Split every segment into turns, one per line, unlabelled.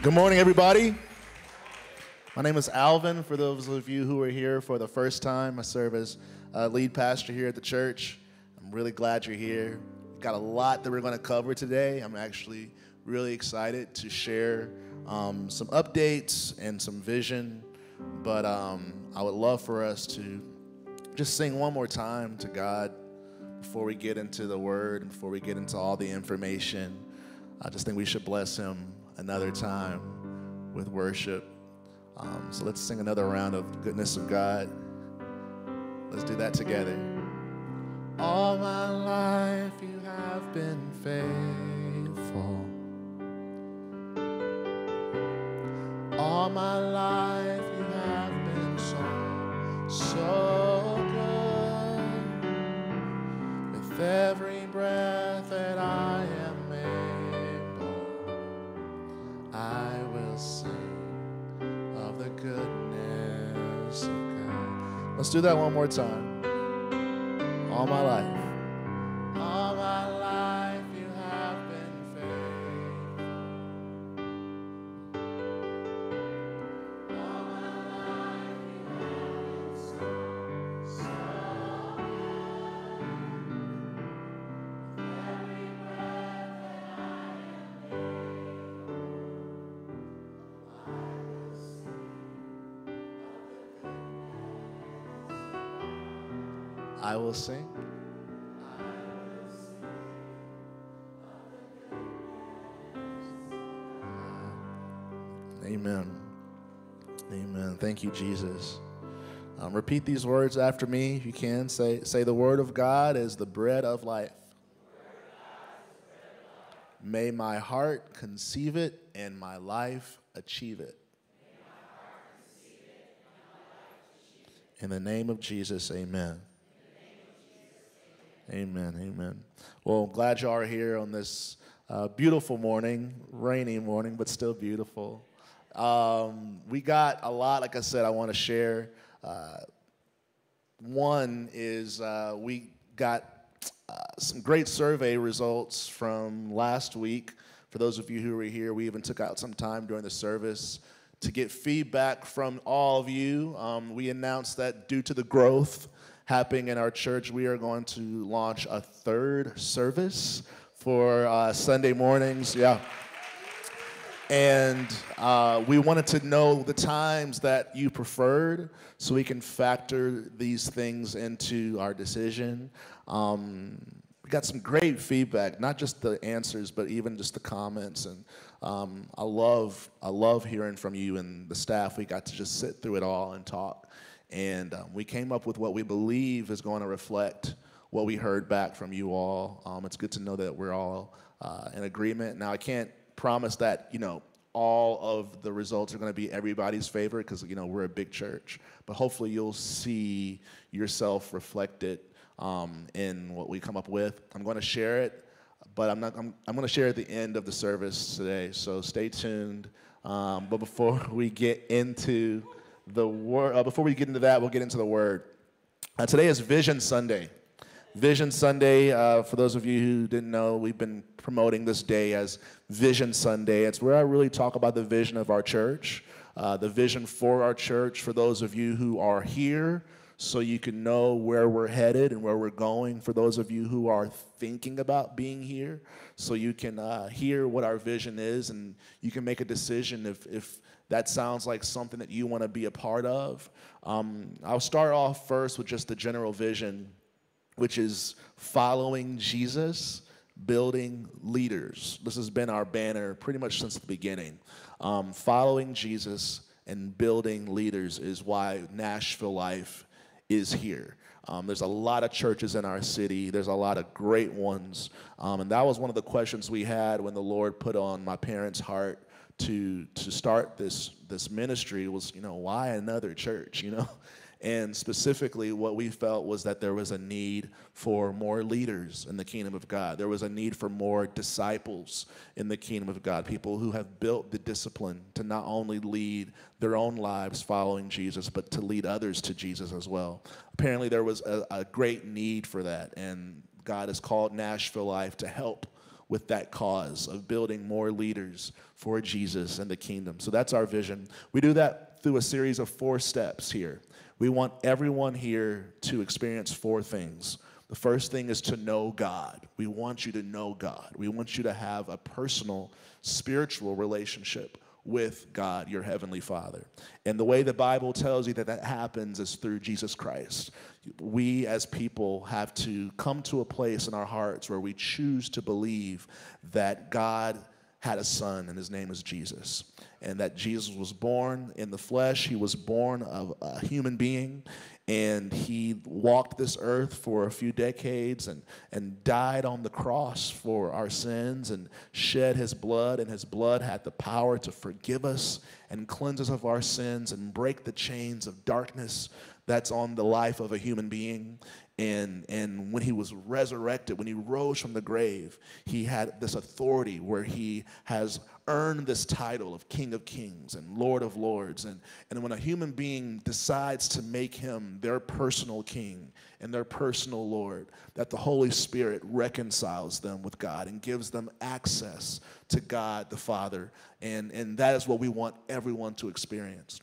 Good morning, everybody. My name is Alvin. For those of you who are here for the first time, I serve as uh, lead pastor here at the church. I'm really glad you're here. We've Got a lot that we're going to cover today. I'm actually really excited to share um, some updates and some vision. But um, I would love for us to just sing one more time to God before we get into the word and before we get into all the information. I just think we should bless Him another time with worship. Um, so let's sing another round of goodness of God. Let's do that together. All my life you have been faithful. All my life you have been so, so good. With every breath that I sing of the goodness of God. Let's do that one more time. All my life. I will sing. Amen. Amen. Thank you, Jesus. Um, repeat these words after me if you can. Say, say, the word of God is the bread of life. May my heart conceive it and my life achieve it. In the name of Jesus, amen. Amen. Amen. Well, glad you are here on this uh, beautiful morning, rainy morning, but still beautiful. Um, we got a lot, like I said, I want to share. Uh, one is uh, we got uh, some great survey results from last week. For those of you who were here, we even took out some time during the service to get feedback from all of you. Um, we announced that due to the growth happening in our church, we are going to launch a third service for uh, Sunday mornings. Yeah. And uh, we wanted to know the times that you preferred so we can factor these things into our decision. Um, we got some great feedback, not just the answers, but even just the comments. And um, I love, I love hearing from you and the staff. We got to just sit through it all and talk. And um, we came up with what we believe is going to reflect what we heard back from you all. Um, it's good to know that we're all uh, in agreement. Now, I can't promise that, you know, all of the results are going to be everybody's favorite because, you know, we're a big church. But hopefully you'll see yourself reflected um, in what we come up with. I'm going to share it, but I'm, not, I'm, I'm going to share at the end of the service today. So stay tuned. Um, but before we get into the word, uh, before we get into that, we'll get into the word. Uh, today is Vision Sunday. Vision Sunday, uh, for those of you who didn't know, we've been promoting this day as Vision Sunday. It's where I really talk about the vision of our church, uh, the vision for our church, for those of you who are here, so you can know where we're headed and where we're going. For those of you who are thinking about being here, so you can uh, hear what our vision is and you can make a decision if, if that sounds like something that you want to be a part of. Um, I'll start off first with just the general vision which is following Jesus, building leaders. This has been our banner pretty much since the beginning. Um, following Jesus and building leaders is why Nashville Life is here. Um, there's a lot of churches in our city. There's a lot of great ones. Um, and that was one of the questions we had when the Lord put on my parents' heart to to start this this ministry was, you know, why another church, you know? And specifically, what we felt was that there was a need for more leaders in the kingdom of God. There was a need for more disciples in the kingdom of God, people who have built the discipline to not only lead their own lives following Jesus, but to lead others to Jesus as well. Apparently, there was a, a great need for that, and God has called Nashville Life to help with that cause of building more leaders for Jesus and the kingdom. So that's our vision. We do that through a series of four steps here. We want everyone here to experience four things. The first thing is to know God. We want you to know God. We want you to have a personal spiritual relationship with God, your heavenly Father. And the way the Bible tells you that that happens is through Jesus Christ. We as people have to come to a place in our hearts where we choose to believe that God had a son and his name is Jesus. And that Jesus was born in the flesh, he was born of a human being, and he walked this earth for a few decades and, and died on the cross for our sins and shed his blood, and his blood had the power to forgive us and cleanse us of our sins and break the chains of darkness that's on the life of a human being. And, and when he was resurrected, when he rose from the grave, he had this authority where he has earned this title of King of Kings and Lord of Lords. And, and when a human being decides to make him their personal king and their personal Lord, that the Holy Spirit reconciles them with God and gives them access to God the Father. And, and that is what we want everyone to experience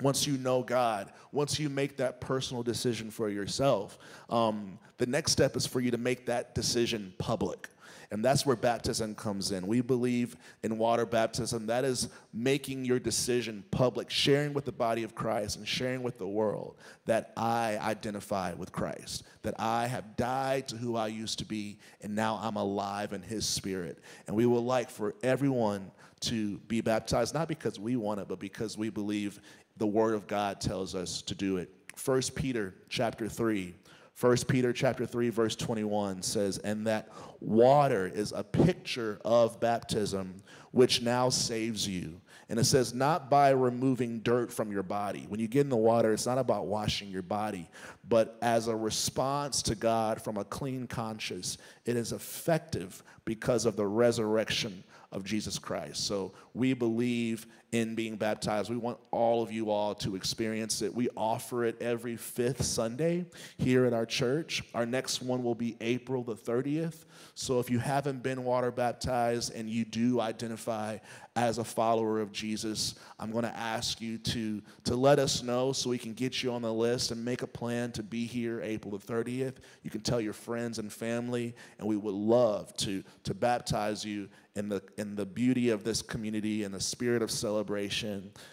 once you know God, once you make that personal decision for yourself, um, the next step is for you to make that decision public. And that's where baptism comes in. We believe in water baptism. That is making your decision public, sharing with the body of Christ and sharing with the world that I identify with Christ, that I have died to who I used to be, and now I'm alive in His Spirit. And we would like for everyone to be baptized, not because we want it, but because we believe the word of God tells us to do it. 1 Peter chapter 3. 1 Peter chapter 3 verse 21 says, "And that water is a picture of baptism which now saves you." And it says, not by removing dirt from your body. When you get in the water, it's not about washing your body, but as a response to God from a clean conscience. It is effective because of the resurrection of Jesus Christ. So we believe in being baptized. We want all of you all to experience it. We offer it every fifth Sunday here at our church. Our next one will be April the 30th. So if you haven't been water baptized and you do identify as a follower of Jesus, I'm going to ask you to, to let us know so we can get you on the list and make a plan to be here April the 30th. You can tell your friends and family, and we would love to, to baptize you in the, in the beauty of this community and the spirit of celebration.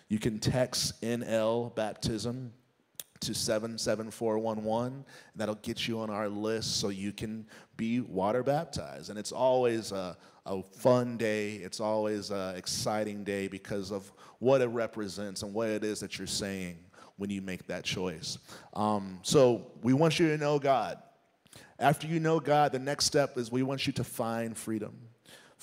You can text NL Baptism to 77411. That'll get you on our list so you can be water baptized. And it's always a, a fun day, it's always an exciting day because of what it represents and what it is that you're saying when you make that choice. Um, so we want you to know God. After you know God, the next step is we want you to find freedom.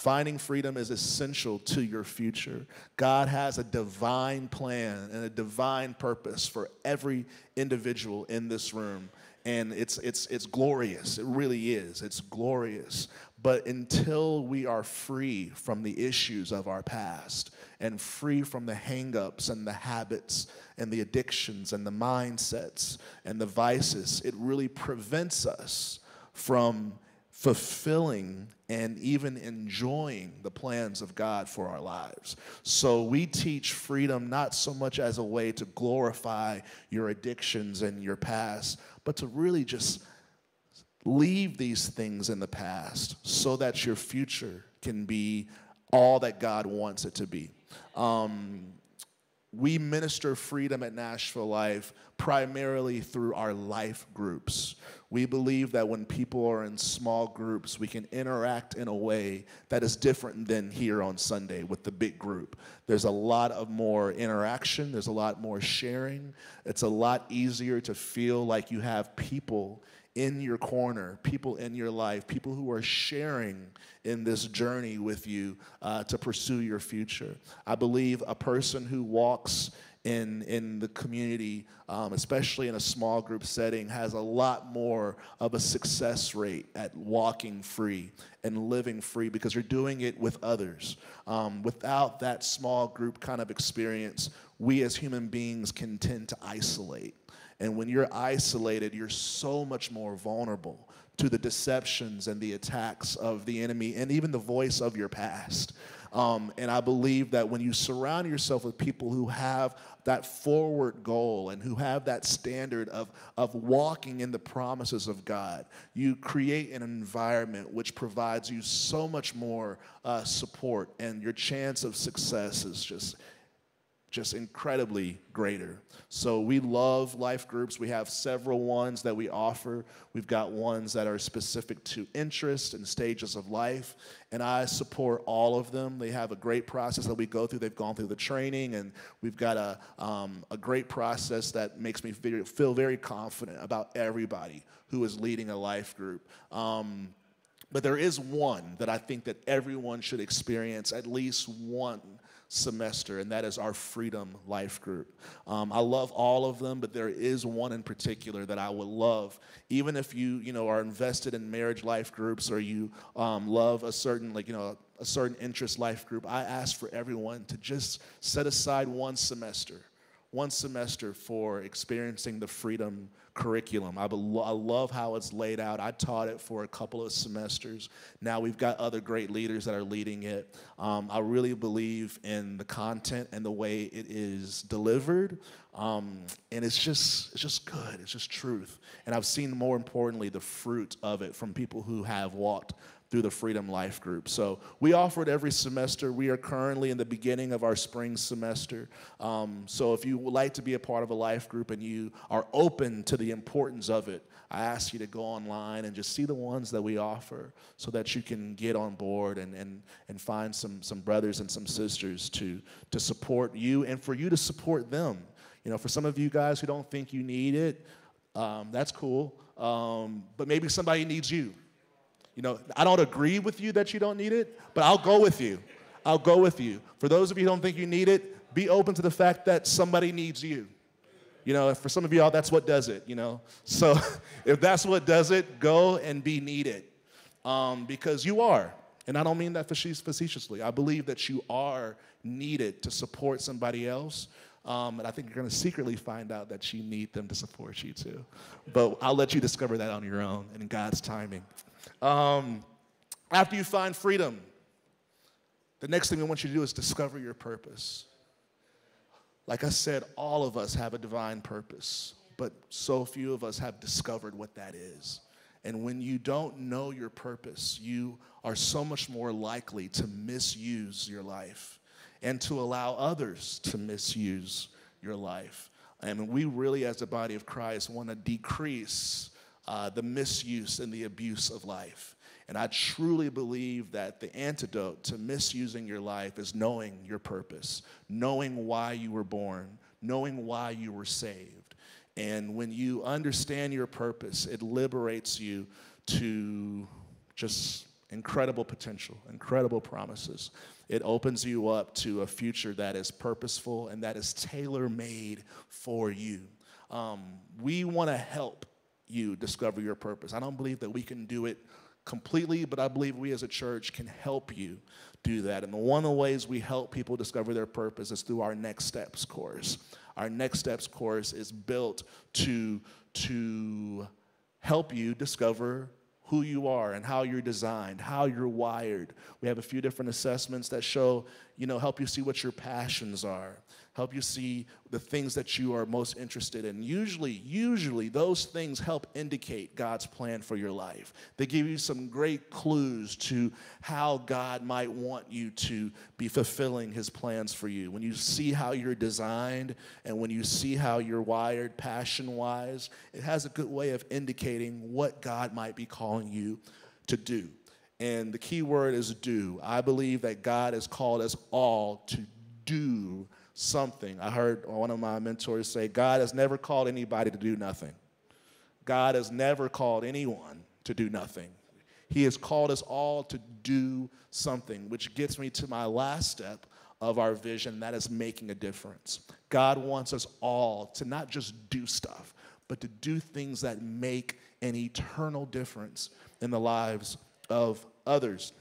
Finding freedom is essential to your future. God has a divine plan and a divine purpose for every individual in this room. And it's, it's, it's glorious. It really is. It's glorious. But until we are free from the issues of our past and free from the hangups and the habits and the addictions and the mindsets and the vices, it really prevents us from fulfilling and even enjoying the plans of God for our lives. So we teach freedom not so much as a way to glorify your addictions and your past, but to really just leave these things in the past so that your future can be all that God wants it to be. Um, we minister freedom at Nashville Life primarily through our life groups. We believe that when people are in small groups, we can interact in a way that is different than here on Sunday with the big group. There's a lot of more interaction, there's a lot more sharing. It's a lot easier to feel like you have people in your corner, people in your life, people who are sharing in this journey with you uh, to pursue your future. I believe a person who walks in, in the community, um, especially in a small group setting, has a lot more of a success rate at walking free and living free because you're doing it with others. Um, without that small group kind of experience, we as human beings can tend to isolate. And when you're isolated, you're so much more vulnerable to the deceptions and the attacks of the enemy and even the voice of your past. Um, and I believe that when you surround yourself with people who have that forward goal and who have that standard of, of walking in the promises of God, you create an environment which provides you so much more uh, support, and your chance of success is just just incredibly greater. So we love life groups. We have several ones that we offer. We've got ones that are specific to interest and stages of life, and I support all of them. They have a great process that we go through. They've gone through the training, and we've got a, um, a great process that makes me feel very confident about everybody who is leading a life group. Um, but there is one that I think that everyone should experience at least one semester, and that is our Freedom Life Group. Um, I love all of them, but there is one in particular that I would love, even if you, you know, are invested in marriage life groups or you um, love a certain, like, you know, a certain interest life group. I ask for everyone to just set aside one semester, one semester for experiencing the freedom curriculum. I, I love how it's laid out. I taught it for a couple of semesters. Now we've got other great leaders that are leading it. Um, I really believe in the content and the way it is delivered. Um, and it's just, it's just good. It's just truth. And I've seen more importantly the fruit of it from people who have walked through the Freedom Life Group. So we offer it every semester. We are currently in the beginning of our spring semester. Um, so if you would like to be a part of a life group and you are open to the importance of it, I ask you to go online and just see the ones that we offer so that you can get on board and, and, and find some, some brothers and some sisters to, to support you and for you to support them. You know, for some of you guys who don't think you need it, um, that's cool. Um, but maybe somebody needs you. You know, I don't agree with you that you don't need it, but I'll go with you. I'll go with you. For those of you who don't think you need it, be open to the fact that somebody needs you. You know, for some of y'all, that's what does it, you know. So if that's what does it, go and be needed. Um, because you are. And I don't mean that facetiously. I believe that you are needed to support somebody else. Um, and I think you're going to secretly find out that you need them to support you too. But I'll let you discover that on your own in God's timing. Um, after you find freedom, the next thing we want you to do is discover your purpose. Like I said, all of us have a divine purpose, but so few of us have discovered what that is. And when you don't know your purpose, you are so much more likely to misuse your life and to allow others to misuse your life. And we really, as a body of Christ, want to decrease uh, the misuse and the abuse of life. And I truly believe that the antidote to misusing your life is knowing your purpose, knowing why you were born, knowing why you were saved. And when you understand your purpose, it liberates you to just incredible potential, incredible promises. It opens you up to a future that is purposeful and that is tailor made for you. Um, we want to help you discover your purpose. I don't believe that we can do it completely, but I believe we as a church can help you do that. And one of the ways we help people discover their purpose is through our Next Steps course. Our Next Steps course is built to, to help you discover who you are and how you're designed, how you're wired. We have a few different assessments that show, you know, help you see what your passions are help you see the things that you are most interested in. Usually, usually those things help indicate God's plan for your life. They give you some great clues to how God might want you to be fulfilling his plans for you. When you see how you're designed and when you see how you're wired passion-wise, it has a good way of indicating what God might be calling you to do. And the key word is do. I believe that God has called us all to do something. I heard one of my mentors say, God has never called anybody to do nothing. God has never called anyone to do nothing. He has called us all to do something, which gets me to my last step of our vision that is making a difference. God wants us all to not just do stuff, but to do things that make an eternal difference in the lives of others.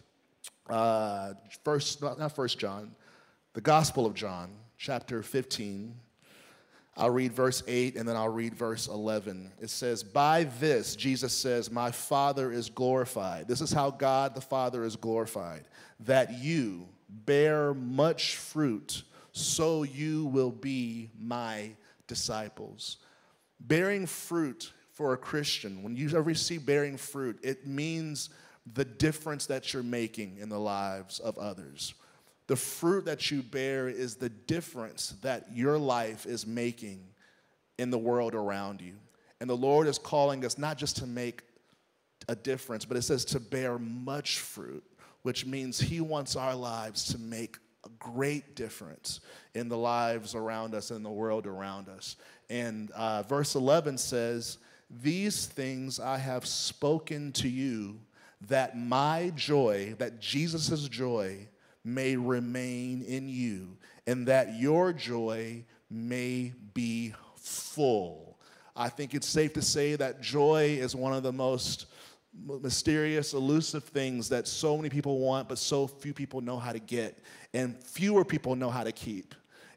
Uh, first, not First John, the Gospel of John, chapter 15. I'll read verse 8 and then I'll read verse 11. It says, By this, Jesus says, My Father is glorified. This is how God the Father is glorified, that you bear much fruit, so you will be my disciples. Bearing fruit for a Christian, when you ever see bearing fruit, it means the difference that you're making in the lives of others. The fruit that you bear is the difference that your life is making in the world around you. And the Lord is calling us not just to make a difference, but it says to bear much fruit, which means He wants our lives to make a great difference in the lives around us and the world around us. And uh, verse 11 says, These things I have spoken to you, that my joy, that Jesus' joy, may remain in you, and that your joy may be full. I think it's safe to say that joy is one of the most mysterious, elusive things that so many people want, but so few people know how to get, and fewer people know how to keep.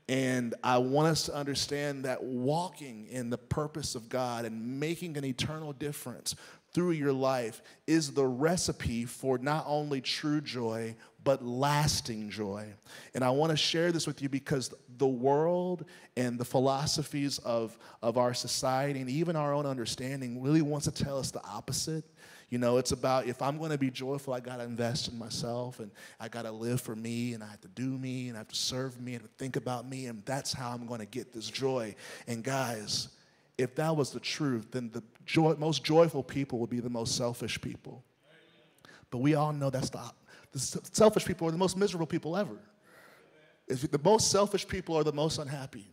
And I want us to understand that walking in the purpose of God and making an eternal difference through your life is the recipe for not only true joy, but lasting joy. And I want to share this with you because the world and the philosophies of, of our society and even our own understanding really wants to tell us the opposite. You know, it's about if I'm going to be joyful, I got to invest in myself and I got to live for me and I have to do me and I have to serve me and think about me and that's how I'm going to get this joy. And guys, if that was the truth, then the joy, most joyful people would be the most selfish people. But we all know that's the the selfish people are the most miserable people ever. If the most selfish people are the most unhappy.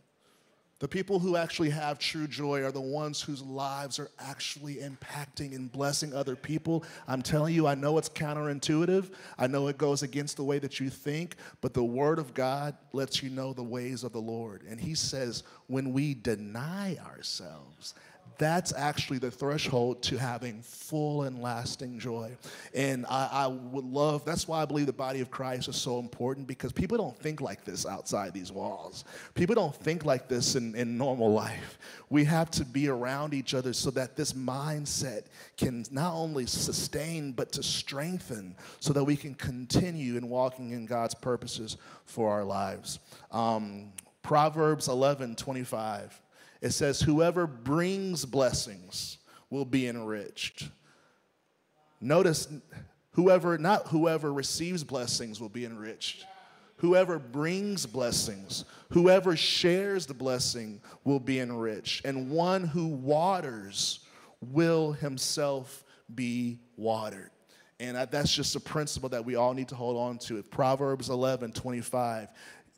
The people who actually have true joy are the ones whose lives are actually impacting and blessing other people. I'm telling you, I know it's counterintuitive. I know it goes against the way that you think, but the Word of God lets you know the ways of the Lord. And He says, when we deny ourselves, that's actually the threshold to having full and lasting joy. And I, I, would love, that's why I believe the body of Christ is so important because people don't think like this outside these walls. People don't think like this in, in normal life. We have to be around each other so that this mindset can not only sustain, but to strengthen so that we can continue in walking in God's purposes for our lives. Um, Proverbs 11 25 it says, Whoever brings blessings will be enriched. Notice, whoever, not whoever receives blessings will be enriched. Whoever brings blessings, whoever shares the blessing will be enriched. And one who waters will himself be watered. And that's just a principle that we all need to hold on to. Proverbs 11 25.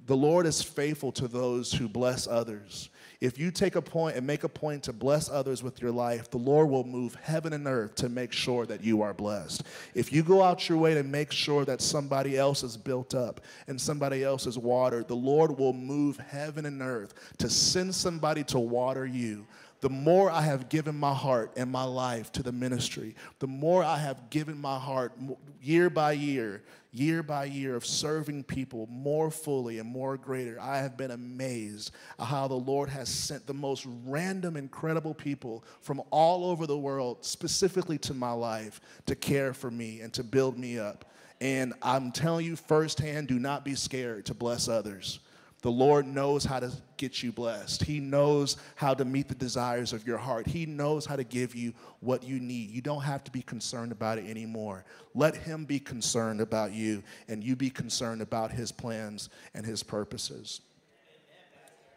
The Lord is faithful to those who bless others if you take a point and make a point to bless others with your life, the Lord will move heaven and earth to make sure that you are blessed. If you go out your way to make sure that somebody else is built up and somebody else is watered, the Lord will move heaven and earth to send somebody to water you the more I have given my heart and my life to the ministry, the more I have given my heart year by year, year by year of serving people more fully and more greater, I have been amazed at how the Lord has sent the most random, incredible people from all over the world, specifically to my life, to care for me and to build me up. And I'm telling you firsthand do not be scared to bless others. The Lord knows how to get you blessed. He knows how to meet the desires of your heart. He knows how to give you what you need. You don't have to be concerned about it anymore. Let Him be concerned about you, and you be concerned about His plans and His purposes.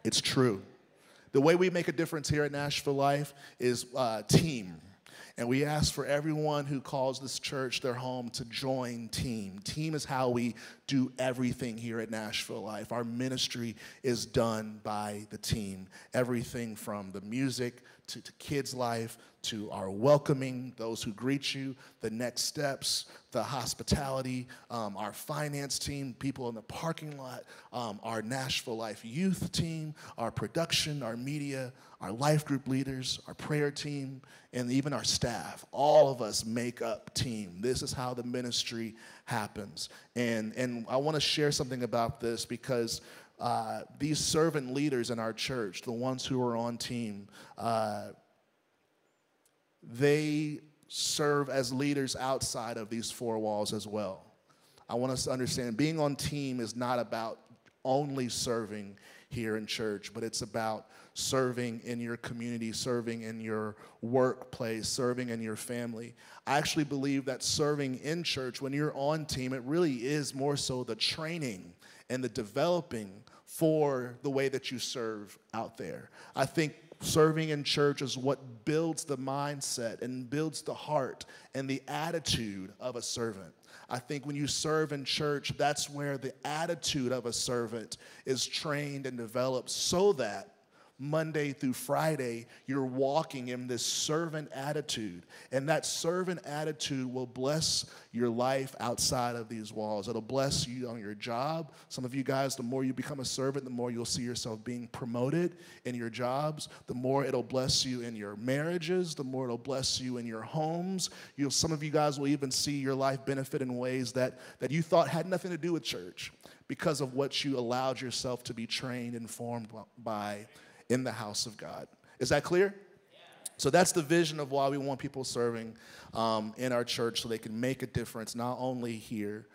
It's true. The way we make a difference here at Nashville Life is uh, team. And we ask for everyone who calls this church their home to join team. Team is how we do everything here at Nashville Life. Our ministry is done by the team. Everything from the music to, to kids' life to our welcoming, those who greet you, the next steps, the hospitality, um, our finance team, people in the parking lot, um, our Nashville Life youth team, our production, our media, our life group leaders, our prayer team, and even our staff. All of us make up team. This is how the ministry happens. And, and I want to share something about this because uh, these servant leaders in our church, the ones who are on team, uh, they serve as leaders outside of these four walls as well. I want us to understand being on team is not about only serving here in church, but it's about serving in your community, serving in your workplace, serving in your family. I actually believe that serving in church, when you're on team, it really is more so the training and the developing for the way that you serve out there. I think serving in church is what builds the mindset and builds the heart and the attitude of a servant. I think when you serve in church, that's where the attitude of a servant is trained and developed so that Monday through Friday, you're walking in this servant attitude. And that servant attitude will bless your life outside of these walls. It'll bless you on your job. Some of you guys, the more you become a servant, the more you'll see yourself being promoted in your jobs. The more it'll bless you in your marriages. The more it'll bless you in your homes. You'll, some of you guys will even see your life benefit in ways that, that you thought had nothing to do with church because of what you allowed yourself to be trained and formed by in the house of God. Is that clear? So that's the vision of why we want people serving um, in our church so they can make a difference, not only here,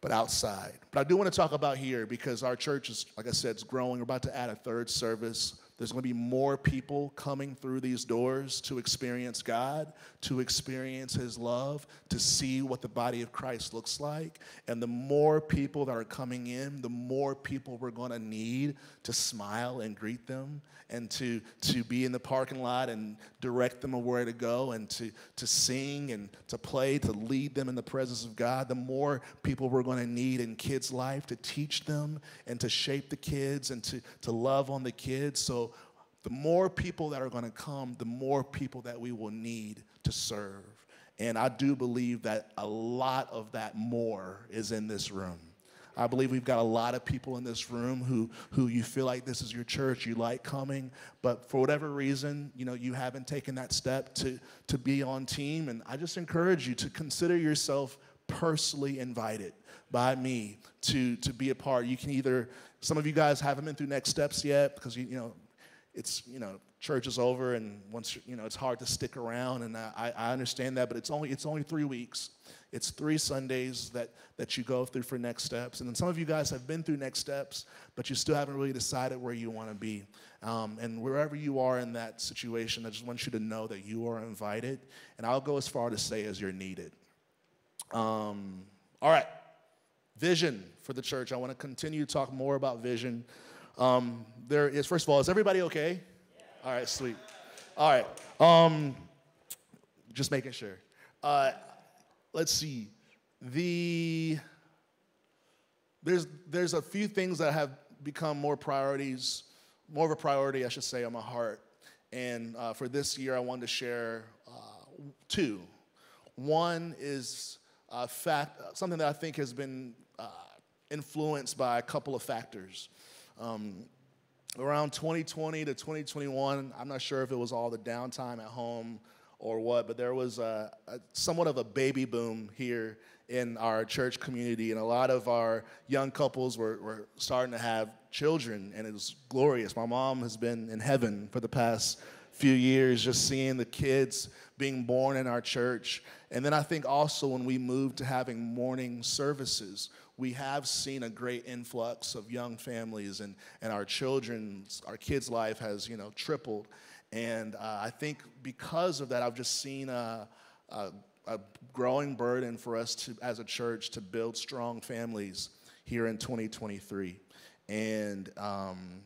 but outside. But I do want to talk about here because our church is, like I said, it's growing. We're about to add a third service. There's going to be more people coming through these doors to experience God, to experience His love, to see what the body of Christ looks like. And the more people that are coming in, the more people we're going to need to smile and greet them and to, to be in the parking lot and direct them where to go and to, to sing and to play, to lead them in the presence of God. The more people we're going to need in kids' life to teach them and to shape the kids and to, to love on the kids. So the more people that are going to come, the more people that we will need to serve. And I do believe that a lot of that more is in this room. I believe we've got a lot of people in this room who, who you feel like this is your church, you like coming, but for whatever reason, you know, you haven't taken that step to, to be on team. And I just encourage you to consider yourself personally invited by me to, to be a part. You can either, some of you guys haven't been through next steps yet because, you, you know, it's you know church is over and once you know it's hard to stick around and I, I understand that but it's only it's only three weeks. It's three sundays that that you go through for next steps. And then some of you guys have been through next steps but you still haven't really decided where you want to be. Um, and wherever you are in that situation i just want you to know that you are invited and i'll go as far to say as you're needed. Um, all right. Vision for the church. I want to continue to talk more about vision um, there is, first of all, is everybody okay? All right, sweet. All right. Um, just making sure. Uh, let's see. The there's there's a few things that have become more priorities, more of a priority, I should say, on my heart. And uh, for this year, I wanted to share uh, two. One is uh, fact something that I think has been uh, influenced by a couple of factors. Um, around 2020 to 2021, I'm not sure if it was all the downtime at home or what, but there was a, a, somewhat of a baby boom here in our church community, and a lot of our young couples were, were starting to have children, and it was glorious. My mom has been in heaven for the past few years, just seeing the kids being born in our church. And then I think also when we moved to having morning services, we have seen a great influx of young families and, and our children's, our kids' life has, you know, tripled. And uh, I think because of that, I've just seen a, a, a, growing burden for us to, as a church to build strong families here in 2023. And um,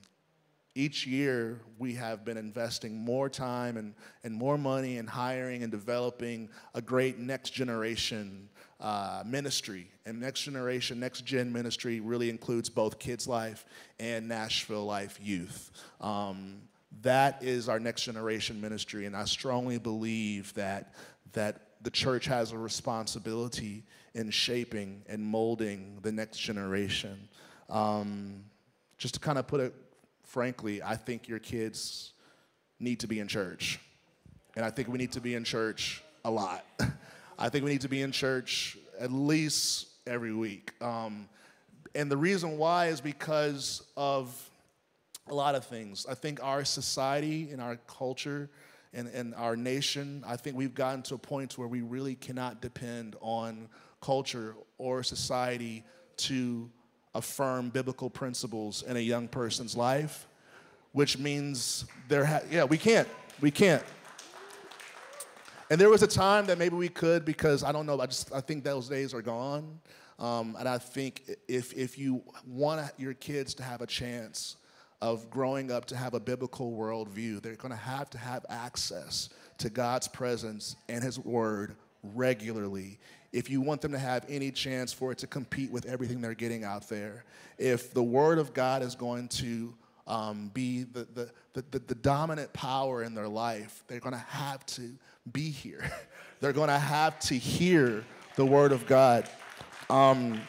each year we have been investing more time and, and more money in hiring and developing a great next generation uh, ministry. And Next Generation, Next Gen ministry really includes both Kids Life and Nashville Life Youth. Um, that is our next generation ministry, and I strongly believe that, that the church has a responsibility in shaping and molding the next generation. Um, just to kind of put it frankly, I think your kids need to be in church. And I think we need to be in church a lot. I think we need to be in church at least every week. Um, and the reason why is because of a lot of things. I think our society and our culture and, and our nation, I think we've gotten to a point where we really cannot depend on culture or society to affirm biblical principles in a young person's life, which means there, yeah, we can't. We can't. And there was a time that maybe we could because I don't know, I just I think those days are gone. Um, and I think if if you want your kids to have a chance of growing up to have a biblical worldview, they're going to have to have access to God's presence and His Word regularly. If you want them to have any chance for it to compete with everything they're getting out there, if the Word of God is going to um, be the, the, the, the, dominant power in their life, they're going to have to be here. they're going to have to hear the Word of God. Um,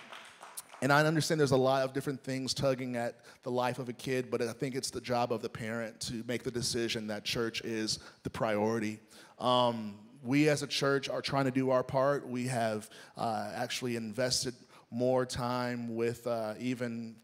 and I understand there's a lot of different things tugging at the life of a kid, but I think it's the job of the parent to make the decision that church is the priority. Um, we as a church are trying to do our part. We have uh, actually invested more time with uh, even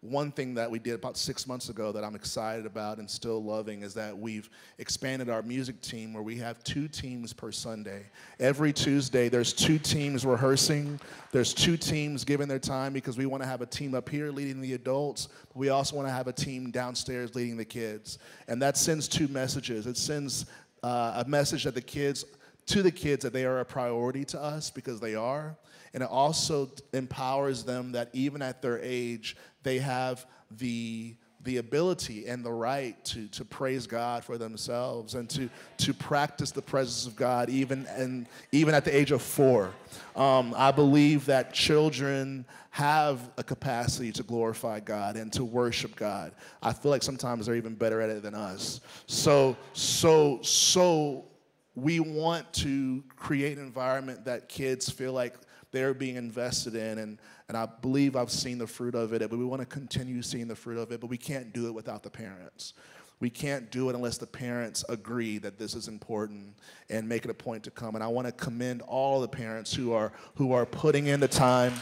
one thing that we did about six months ago that I'm excited about and still loving is that we've expanded our music team where we have two teams per Sunday. Every Tuesday, there's two teams rehearsing. There's two teams giving their time because we want to have a team up here leading the adults. But we also want to have a team downstairs leading the kids. And that sends two messages. It sends uh, a message that the kids to the kids that they are a priority to us because they are. And it also empowers them that even at their age, they have the the ability and the right to, to praise God for themselves and to, to practice the presence of God even, and, even at the age of four. Um, I believe that children have a capacity to glorify God and to worship God. I feel like sometimes they're even better at it than us. So, so, so we want to create an environment that kids feel like they're being invested in. And, and I believe I've seen the fruit of it, but we want to continue seeing the fruit of it, but we can't do it without the parents. We can't do it unless the parents agree that this is important and make it a point to come. And I want to commend all the parents who are who are putting in the time,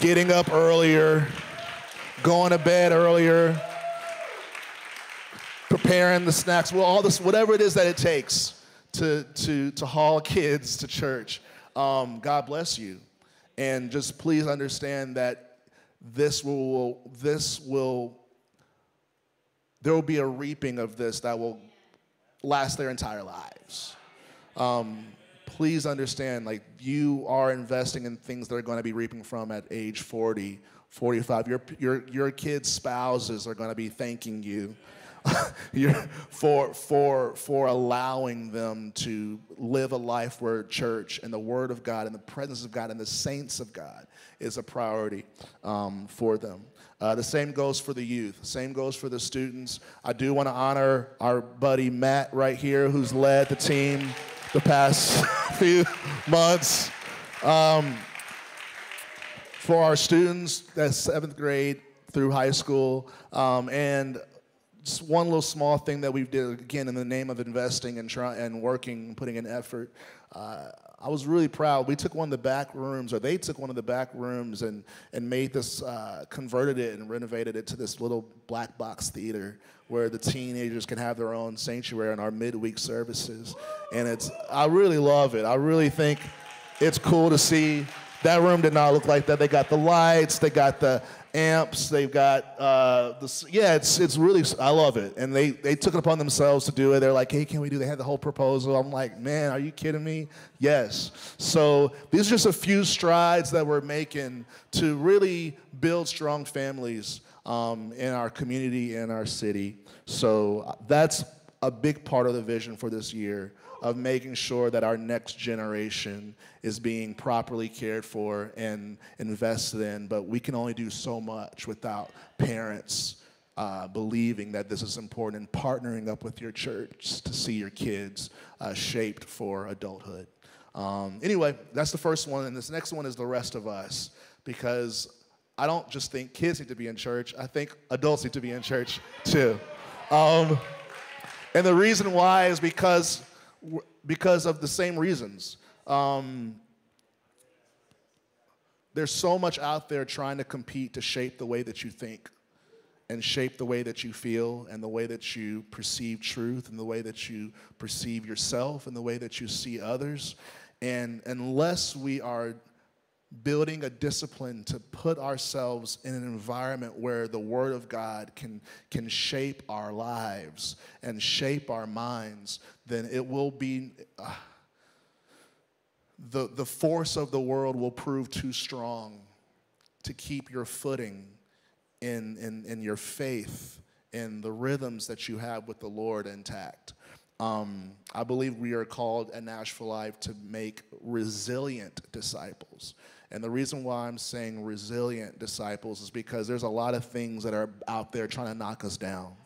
getting up earlier, going to bed earlier, preparing the snacks, well, all this, whatever it is that it takes to to to haul kids to church. Um, God bless you. And just please understand that this will, this will, there will be a reaping of this that will last their entire lives. Um, please understand, like, you are investing in things that are going to be reaping from at age 40, 45. Your, your, your kids' spouses are going to be thanking you for, for, for allowing them to live a life where church and the Word of God and the presence of God and the saints of God is a priority um, for them. Uh, the same goes for the youth. Same goes for the students. I do want to honor our buddy Matt right here, who's led the team the past few months. Um, for our students, that's seventh grade through high school, um, and one little small thing that we did again in the name of investing and trying and working, putting in effort. Uh, I was really proud. We took one of the back rooms, or they took one of the back rooms, and and made this, uh, converted it and renovated it to this little black box theater where the teenagers can have their own sanctuary in our midweek services. And it's, I really love it. I really think it's cool to see. That room did not look like that. They got the lights, they got the amps. They've got uh, this. Yeah, it's it's really. I love it, and they they took it upon themselves to do it. They're like, hey, can we do? They had the whole proposal. I'm like, man, are you kidding me? Yes. So these are just a few strides that we're making to really build strong families um, in our community in our city. So that's a big part of the vision for this year of making sure that our next generation is being properly cared for and invested in. But we can only do so much without parents uh, believing that this is important and partnering up with your church to see your kids uh, shaped for adulthood. Um, anyway, that's the first one. And this next one is the rest of us because I don't just think kids need to be in church, I think adults need to be in church too. Um, and the reason why is because because of the same reasons. Um, there's so much out there trying to compete to shape the way that you think and shape the way that you feel and the way that you perceive truth and the way that you perceive yourself and the way that you see others. And unless we are building a discipline to put ourselves in an environment where the Word of God can, can shape our lives and shape our minds, then it will be. Uh, the, the force of the world will prove too strong to keep your footing in, in, in your faith in the rhythms that you have with the Lord intact. Um, I believe we are called at Nashville Life to make resilient disciples. And the reason why I'm saying resilient disciples is because there's a lot of things that are out there trying to knock us down.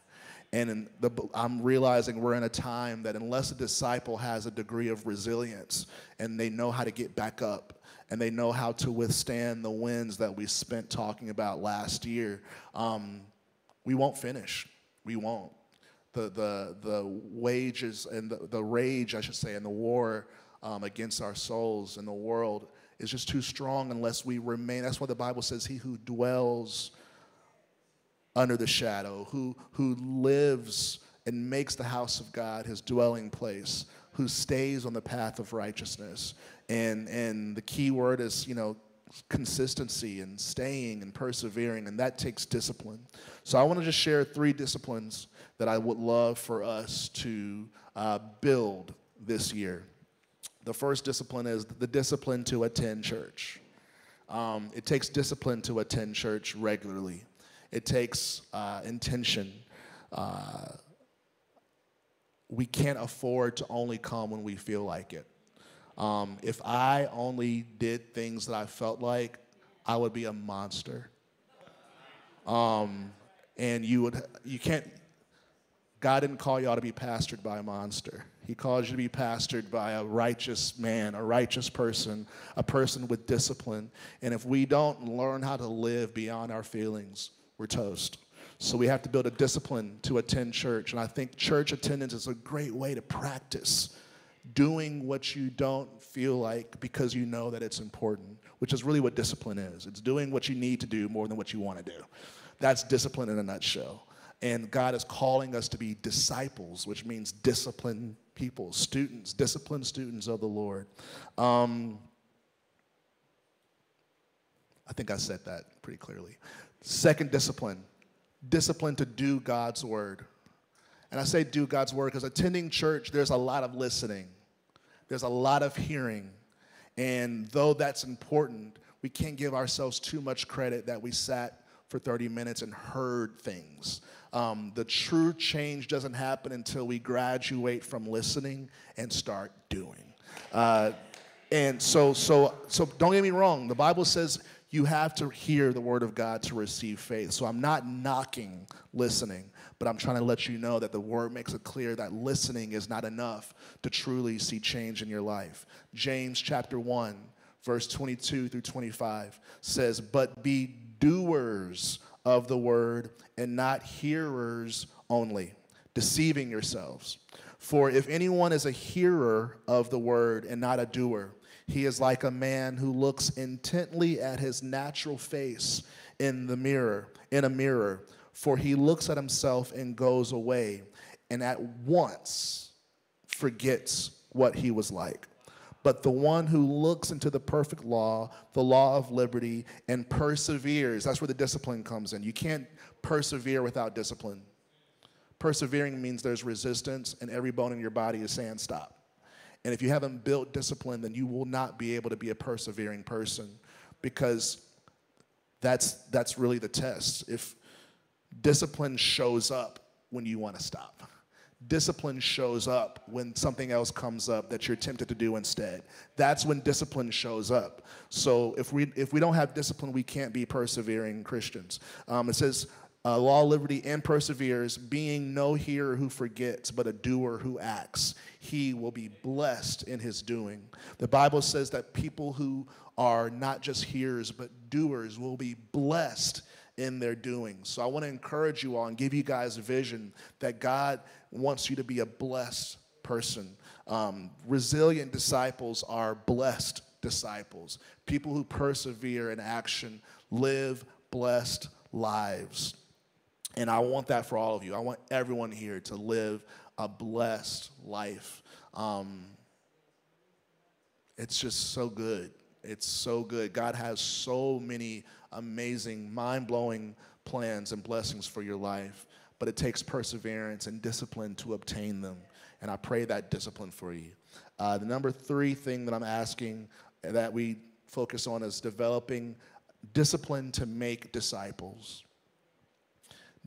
And the, I'm realizing we're in a time that unless a disciple has a degree of resilience and they know how to get back up and they know how to withstand the winds that we spent talking about last year, um, we won't finish. We won't. The, the, the wages and the, the rage, I should say, and the war um, against our souls in the world is just too strong unless we remain. That's why the Bible says, He who dwells under the shadow, who, who lives and makes the house of God his dwelling place, who stays on the path of righteousness. And, and the key word is, you know, consistency and staying and persevering, and that takes discipline. So I want to just share three disciplines that I would love for us to uh, build this year. The first discipline is the discipline to attend church. Um, it takes discipline to attend church regularly. It takes uh, intention. Uh, we can't afford to only come when we feel like it. Um, if I only did things that I felt like, I would be a monster. Um, and you would, you can't, God didn't call y'all to be pastored by a monster. He calls you to be pastored by a righteous man, a righteous person, a person with discipline. And if we don't learn how to live beyond our feelings, we're toast. So we have to build a discipline to attend church. And I think church attendance is a great way to practice doing what you don't feel like because you know that it's important, which is really what discipline is. It's doing what you need to do more than what you want to do. That's discipline in a nutshell. And God is calling us to be disciples, which means disciplined people, students, disciplined students of the Lord. Um, I think I said that pretty clearly. Second discipline, discipline to do God's word. And I say do God's word because attending church, there's a lot of listening, there's a lot of hearing. And though that's important, we can't give ourselves too much credit that we sat for 30 minutes and heard things. Um, the true change doesn't happen until we graduate from listening and start doing. Uh, and so, so, so don't get me wrong. The Bible says you have to hear the word of God to receive faith. So I'm not knocking listening, but I'm trying to let you know that the word makes it clear that listening is not enough to truly see change in your life. James chapter 1, verse 22 through 25 says, But be doers of the word and not hearers only, deceiving yourselves. For if anyone is a hearer of the word and not a doer, he is like a man who looks intently at his natural face in the mirror, in a mirror, for he looks at himself and goes away and at once forgets what he was like. But the one who looks into the perfect law, the law of liberty, and perseveres, that's where the discipline comes in. You can't persevere without discipline. Persevering means there's resistance, and every bone in your body is saying stop. And if you haven't built discipline, then you will not be able to be a persevering person because that's, that's really the test. If discipline shows up when you want to stop, discipline shows up when something else comes up that you're tempted to do instead. That's when discipline shows up. So if we, if we don't have discipline, we can't be persevering Christians. Um, it says, uh, law, liberty, and perseveres, being no hearer who forgets, but a doer who acts. He will be blessed in his doing. The Bible says that people who are not just hearers, but doers will be blessed in their doing. So I want to encourage you all and give you guys a vision that God wants you to be a blessed person. Um, resilient disciples are blessed disciples. People who persevere in action live blessed lives. And I want that for all of you. I want everyone here to live a blessed life. Um, it's just so good. It's so good. God has so many amazing, mind blowing plans and blessings for your life, but it takes perseverance and discipline to obtain them. And I pray that discipline for you. Uh, the number three thing that I'm asking that we focus on is developing discipline to make disciples.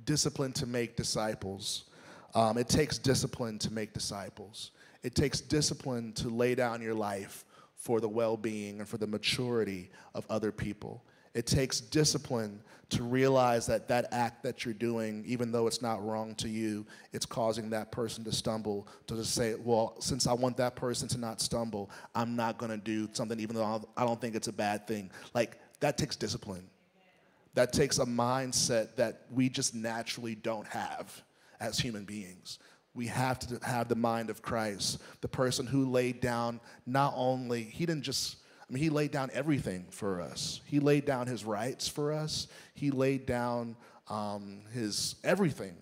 Discipline to make disciples. Um, it takes discipline to make disciples. It takes discipline to lay down your life for the well being and for the maturity of other people. It takes discipline to realize that that act that you're doing, even though it's not wrong to you, it's causing that person to stumble. To just say, well, since I want that person to not stumble, I'm not going to do something, even though I don't think it's a bad thing. Like, that takes discipline. That takes a mindset that we just naturally don't have as human beings. We have to have the mind of Christ, the person who laid down not only, he didn't just I mean, he laid down everything for us. He laid down his rights for us. He laid down um, his everything.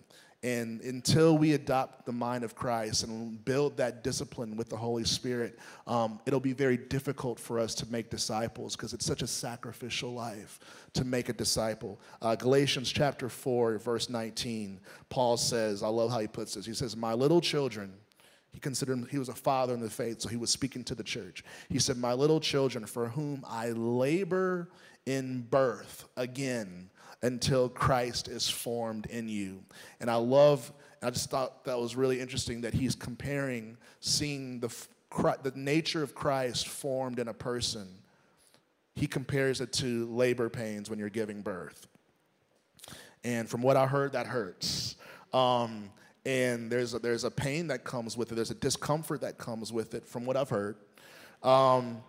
And until we adopt the mind of Christ and build that discipline with the Holy Spirit, um, it'll be very difficult for us to make disciples because it's such a sacrificial life to make a disciple. Uh, Galatians chapter 4, verse 19, Paul says, I love how he puts this. He says, My little children, he considered him, he was a father in the faith, so he was speaking to the church. He said, My little children, for whom I labor in birth again until Christ is formed in you. And I love, I just thought that was really interesting that he's comparing seeing the, the nature of Christ formed in a person. He compares it to labor pains when you're giving birth. And from what I heard, that hurts. Um, and there's a, there's a pain that comes with it. There's a discomfort that comes with it, from what I've heard. Um,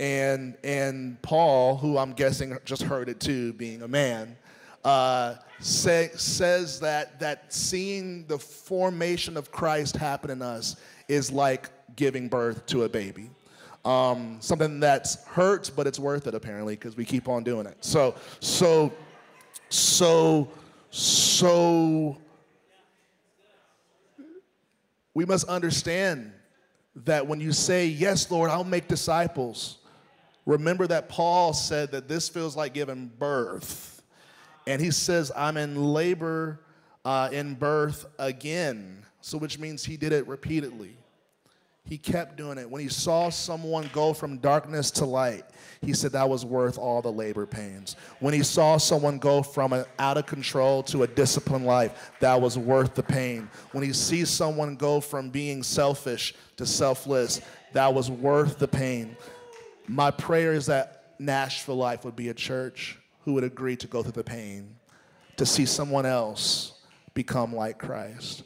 and and Paul, who I'm guessing just heard it too, being a man, uh, say, says that that seeing the formation of Christ happen in us is like giving birth to a baby. Um, something that's hurts, but it's worth it apparently because we keep on doing it. So so so so we must understand that when you say, Yes, Lord, I'll make disciples, remember that Paul said that this feels like giving birth. And he says, I'm in labor uh, in birth again. So, which means he did it repeatedly. He kept doing it. When he saw someone go from darkness to light, he said that was worth all the labor pains. When he saw someone go from an out of control to a disciplined life, that was worth the pain. When he sees someone go from being selfish to selfless, that was worth the pain. My prayer is that Nashville Life would be a church who would agree to go through the pain to see someone else become like Christ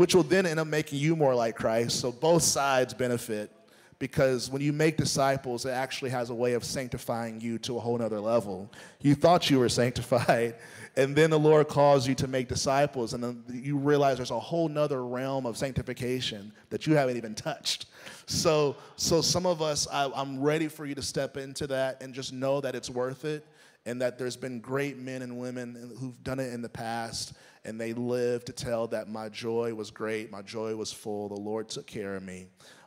which will then end up making you more like Christ. So both sides benefit because when you make disciples, it actually has a way of sanctifying you to a whole nother level. You thought you were sanctified, and then the Lord calls you to make disciples, and then you realize there's a whole nother realm of sanctification that you haven't even touched. So, so some of us, I, I'm ready for you to step into that and just know that it's worth it, and that there's been great men and women who've done it in the past and they lived to tell that my joy was great, my joy was full, the Lord took care of me.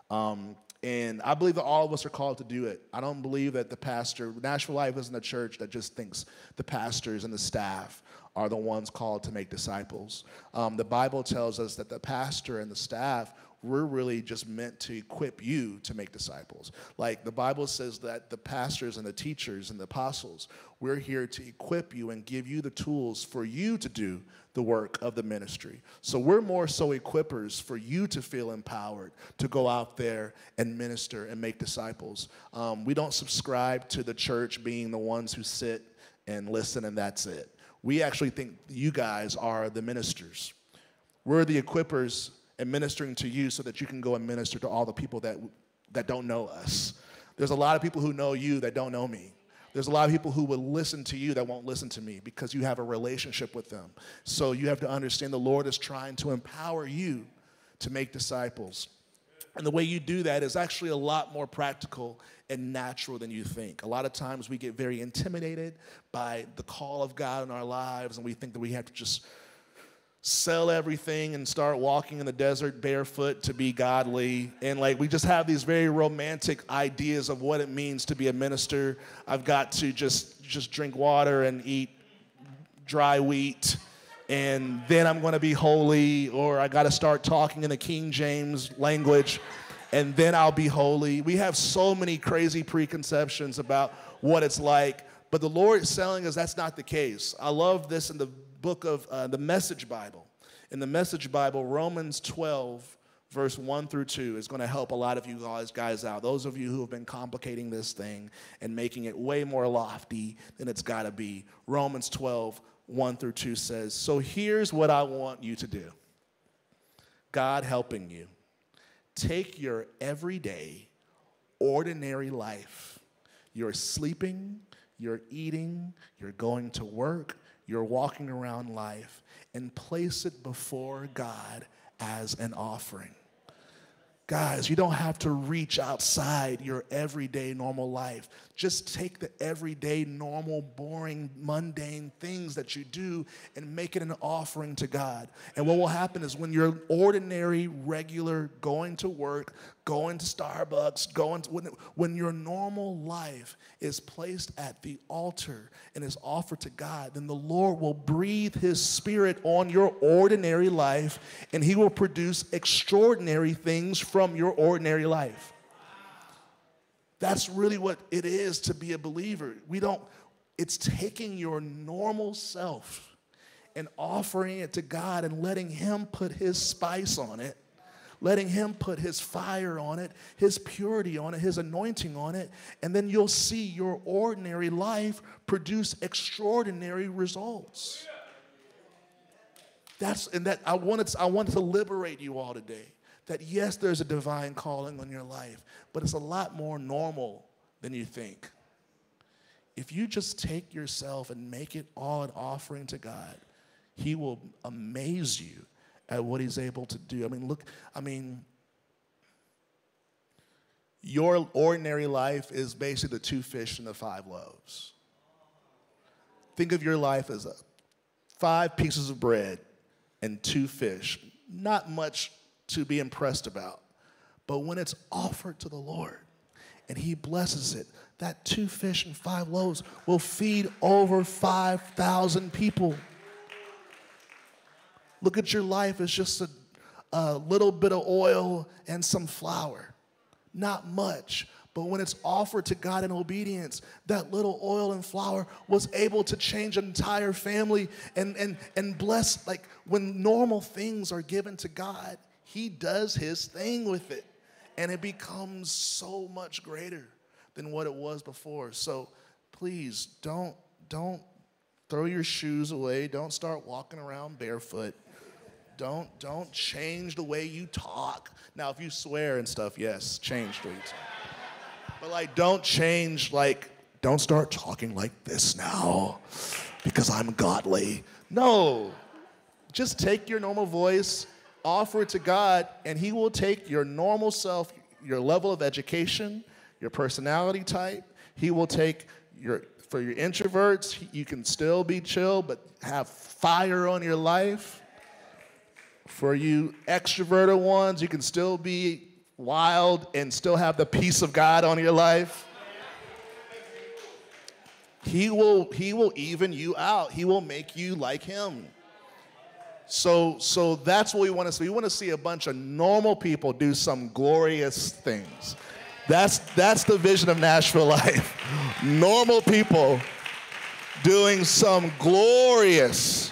Um, and I believe that all of us are called to do it. I don't believe that the pastor, Nashville Life isn't a church that just thinks the pastors and the staff are the ones called to make disciples. Um, the Bible tells us that the pastor and the staff we're really just meant to equip you to make disciples. Like the Bible says that the pastors and the teachers and the apostles, we're here to equip you and give you the tools for you to do the work of the ministry. So we're more so equippers for you to feel empowered to go out there and minister and make disciples. Um, we don't subscribe to the church being the ones who sit and listen and that's it. We actually think you guys are the ministers. We're the equippers and ministering to you so that you can go and minister to all the people that, that don't know us. There's a lot of people who know you that don't know me. There's a lot of people who will listen to you that won't listen to me because you have a relationship with them. So you have to understand the Lord is trying to empower you to make disciples. And the way you do that is actually a lot more practical and natural than you think. A lot of times we get very intimidated by the call of God in our lives, and we think that we have to just sell everything and start walking in the desert barefoot to be godly. And like we just have these very romantic ideas of what it means to be a minister. I've got to just just drink water and eat dry wheat and then I'm going to be holy, or I got to start talking in the King James language, and then I'll be holy. We have so many crazy preconceptions about what it's like, but the Lord is telling us that's not the case. I love this in the book of uh, the Message Bible. In the Message Bible, Romans 12, verse 1 through 2 is going to help a lot of you guys, guys out. Those of you who have been complicating this thing and making it way more lofty than it's got to be. Romans 12, 1 through 2 says, So here's what I want you to do God helping you. Take your everyday, ordinary life. You're sleeping, you're eating, you're going to work, you're walking around life, and place it before God as an offering. Guys, you don't have to reach outside your everyday normal life. Just take the everyday, normal, boring, mundane things that you do and make it an offering to God. And what will happen is when you're ordinary, regular, going to work, going to Starbucks, going to, when, when your normal life is placed at the altar and is offered to God, then the Lord will breathe His Spirit on your ordinary life and He will produce extraordinary things from your ordinary life. That's really what it is to be a believer. We don't, it's taking your normal self and offering it to God and letting Him put His spice on it, letting Him put His fire on it, His purity on it, His anointing on it, and then you'll see your ordinary life produce extraordinary results. That's and that I wanted I wanted to liberate you all today that yes, there's a divine calling on your life, but it's a lot more normal than you think. If you just take yourself and make it all an offering to God, He will amaze you at what He's able to do. I mean, look, I mean, your ordinary life is basically the two fish and the five loaves. Think of your life as a five pieces of bread and two fish. Not much to be impressed about. But when it's offered to the Lord and He blesses it, that two fish and five loaves will feed over 5,000 people. Look at your life as just a, a little bit of oil and some flour. Not much, but when it's offered to God in obedience, that little oil and flour was able to change an entire family and, and, and bless. Like when normal things are given to God, he does his thing with it. And it becomes so much greater than what it was before. So please don't don't throw your shoes away. Don't start walking around barefoot. Don't don't change the way you talk. Now if you swear and stuff, yes, change the way you talk. But like don't change like don't start talking like this now because I'm godly. No. Just take your normal voice offer it to God, and He will take your normal self, your level of education, your personality type. He will take your, for your introverts, you can still be chill, but have fire on your life. For you extroverted ones, you can still be wild and still have the peace of God on your life. He will, he will even you out. He will make you like him. So, so that's what we want to see. We want to see a bunch of normal people do some glorious things. That's, that's the vision of Nashville Life. normal people doing some glorious,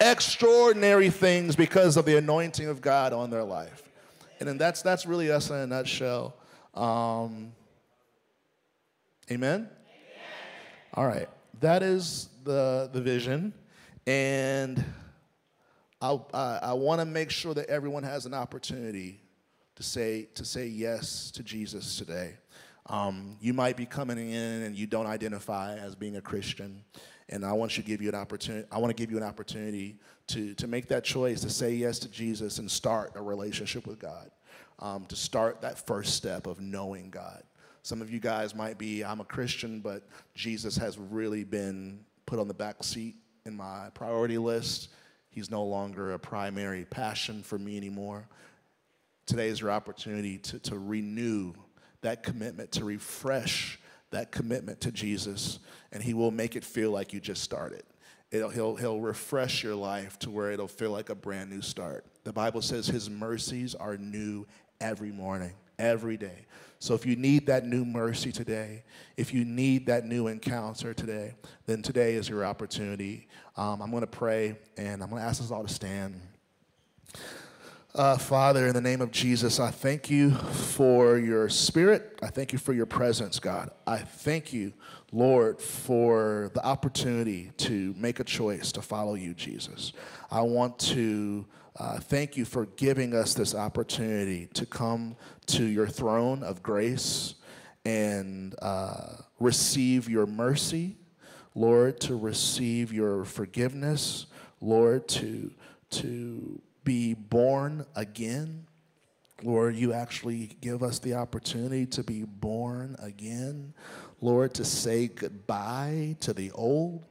extraordinary things because of the anointing of God on their life. And then that's, that's really us in a nutshell. Um, amen? amen? All right. That is the, the vision. And I, I, I want to make sure that everyone has an opportunity to say, to say yes to Jesus today. Um, you might be coming in and you don't identify as being a Christian. And I want to give you an opportunity. I want to give you an opportunity to, to make that choice, to say yes to Jesus and start a relationship with God, um, to start that first step of knowing God. Some of you guys might be, I'm a Christian, but Jesus has really been put on the back seat in my priority list. He's no longer a primary passion for me anymore. Today is your opportunity to, to renew that commitment, to refresh that commitment to Jesus, and He will make it feel like you just started. It'll, he'll, he'll refresh your life to where it'll feel like a brand new start. The Bible says His mercies are new every morning, every day. So if you need that new mercy today, if you need that new encounter today, then today is your opportunity. Um, I'm going to pray, and I'm going to ask us all to stand. Uh, Father, in the name of Jesus, I thank you for your spirit. I thank you for your presence, God. I thank you, Lord, for the opportunity to make a choice to follow you, Jesus. I want to uh, thank you for giving us this opportunity to come to your throne of grace and uh, receive your mercy, Lord, to receive your forgiveness, Lord, to, to be born again. Lord, you actually give us the opportunity to be born again. Lord, to say goodbye to the old,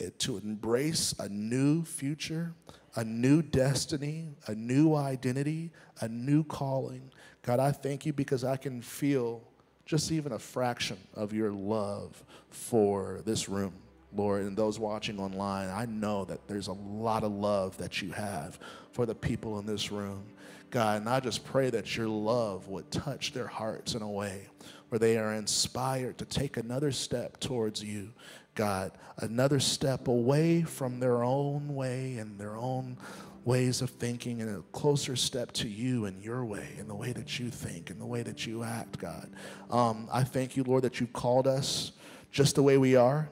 eh, to embrace a new future, a new destiny, a new identity, a new calling. God, I thank you because I can feel just even a fraction of your love for this room. Lord, and those watching online, I know that there's a lot of love that you have for the people in this room. God, and I just pray that your love would touch their hearts in a way where they are inspired to take another step towards you, God, another step away from their own way and their own ways of thinking and a closer step to you and your way and the way that you think and the way that you act, God. Um, I thank you, Lord, that you've called us just the way we are,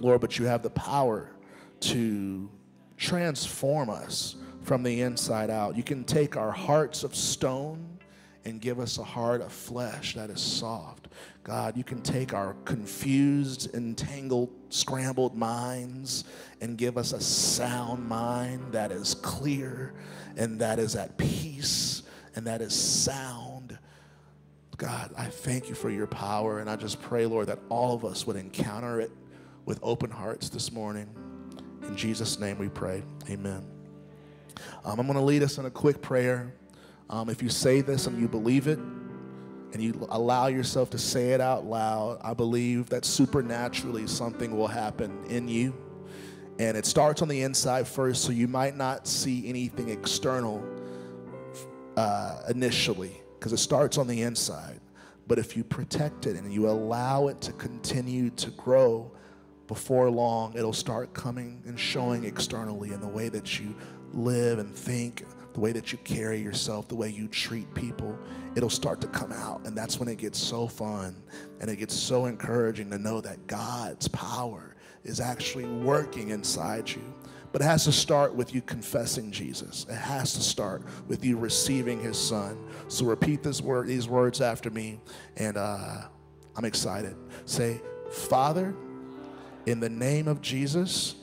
Lord, but you have the power to transform us from the inside out. You can take our hearts of stone and give us a heart of flesh that is soft. God, you can take our confused, entangled, scrambled minds and give us a sound mind that is clear and that is at peace and that is sound. God, I thank you for your power, and I just pray, Lord, that all of us would encounter it with open hearts this morning. In Jesus' name we pray. Amen. Um, I'm going to lead us in a quick prayer. Um, if you say this and you believe it, and you allow yourself to say it out loud, I believe that supernaturally something will happen in you. And it starts on the inside first, so you might not see anything external uh, initially, because it starts on the inside. But if you protect it and you allow it to continue to grow, before long, it'll start coming and showing externally in the way that you live and think, the way that you carry yourself, the way you treat people, it'll start to come out. And that's when it gets so fun and it gets so encouraging to know that God's power is actually working inside you. But it has to start with you confessing Jesus. It has to start with you receiving his son. So repeat this word, these words after me, and uh, I'm excited. Say, Father, in the name of Jesus,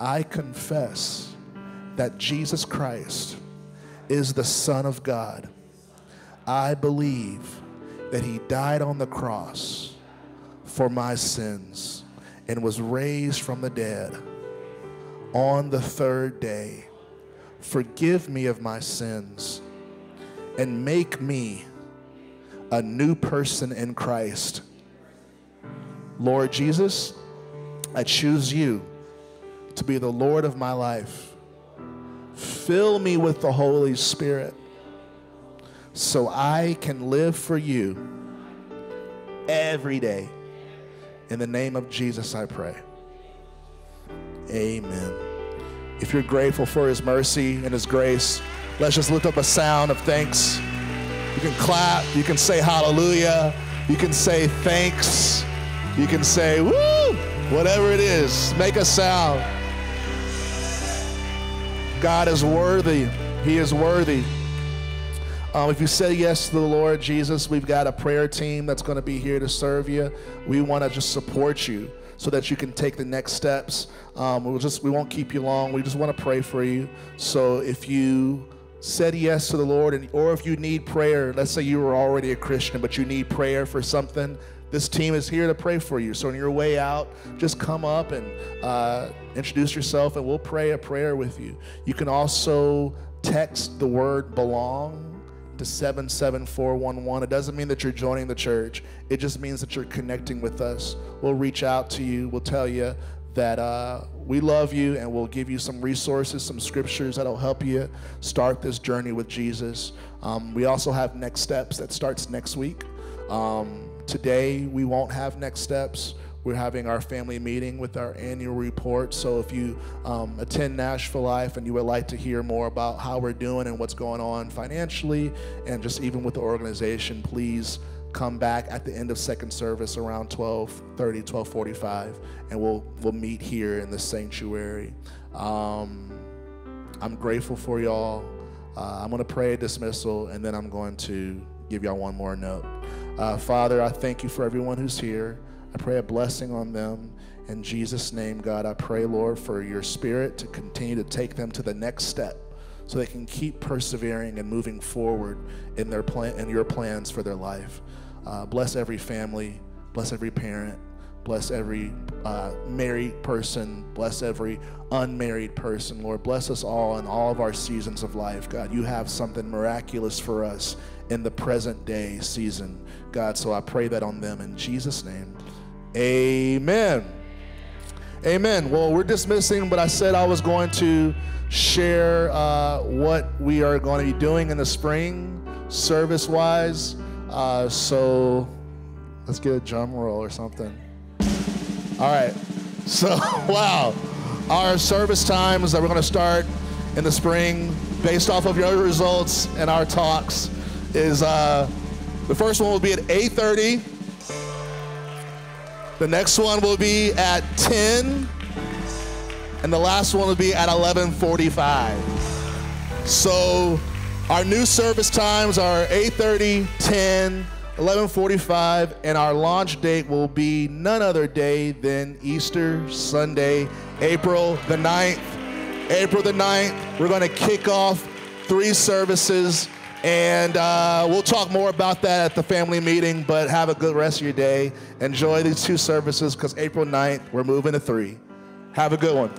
I confess that Jesus Christ is the Son of God. I believe that He died on the cross for my sins and was raised from the dead on the third day. Forgive me of my sins and make me a new person in Christ. Lord Jesus, I choose you to be the Lord of my life. Fill me with the Holy Spirit so I can live for you every day. In the name of Jesus, I pray. Amen. If you're grateful for his mercy and his grace, let's just lift up a sound of thanks. You can clap, you can say hallelujah, you can say thanks, you can say woo, whatever it is, make a sound. God is worthy. He is worthy. Um, if you say yes to the Lord Jesus, we've got a prayer team that's going to be here to serve you. We want to just support you. so that you can take the next steps. Um, we'll just we won't keep you long. We just want to pray for you. So if you said yes to the Lord, and or if you need prayer, let's say you were already a Christian, but you need prayer for something, this team is here to pray for you. So on your way out, just come up and uh, introduce yourself, and we'll pray a prayer with you. You can also text the word belong to 77411. It doesn't mean that you're joining the church, it just means that you're connecting with us. We'll reach out to you, we'll tell you that uh, we love you and we'll give you some resources, some scriptures that'll help you start this journey with Jesus. Um, we also have next steps that starts next week. Um, today, we won't have next steps. We're having our family meeting with our annual report. So if you um, attend Nashville Life and you would like to hear more about how we're doing and what's going on financially and just even with the organization, please come back at the end of second service around 12:30, 12:45, and we'll we'll meet here in the sanctuary. Um, I'm grateful for y'all. Uh, I'm going to pray a dismissal, and then I'm going to give y'all one more note. Uh, Father, I thank you for everyone who's here. I pray a blessing on them. In Jesus' name, God, I pray, Lord, for your spirit to continue to take them to the next step so they can keep persevering and moving forward in their plan in your plans for their life. Uh, bless every family, bless every parent, bless every uh, married person, bless every unmarried person. Lord, bless us all in all of our seasons of life. God, you have something miraculous for us in the present day season. God, so I pray that on them in Jesus' name. Amen. Amen. Well, we're dismissing, but I said I was going to share uh, what we are going to be doing in the spring, service wise. Uh, so let's get a drum roll or something. All right. So, wow. Our service times that we're going to start in the spring, based off of your results and our talks, is uh, the first one will be at 8:30. The next one will be at 10, and the last one will be at 11:45. So our new service times are 8:30, 10, 11:45, and our launch date will be none other day than Easter Sunday, April the 9th. April the 9th, we're going to kick off three services, and uh, we'll talk more about that at the family meeting. But have a good rest of your day. Enjoy these two services because April 9th, we're moving to three. Have a good one.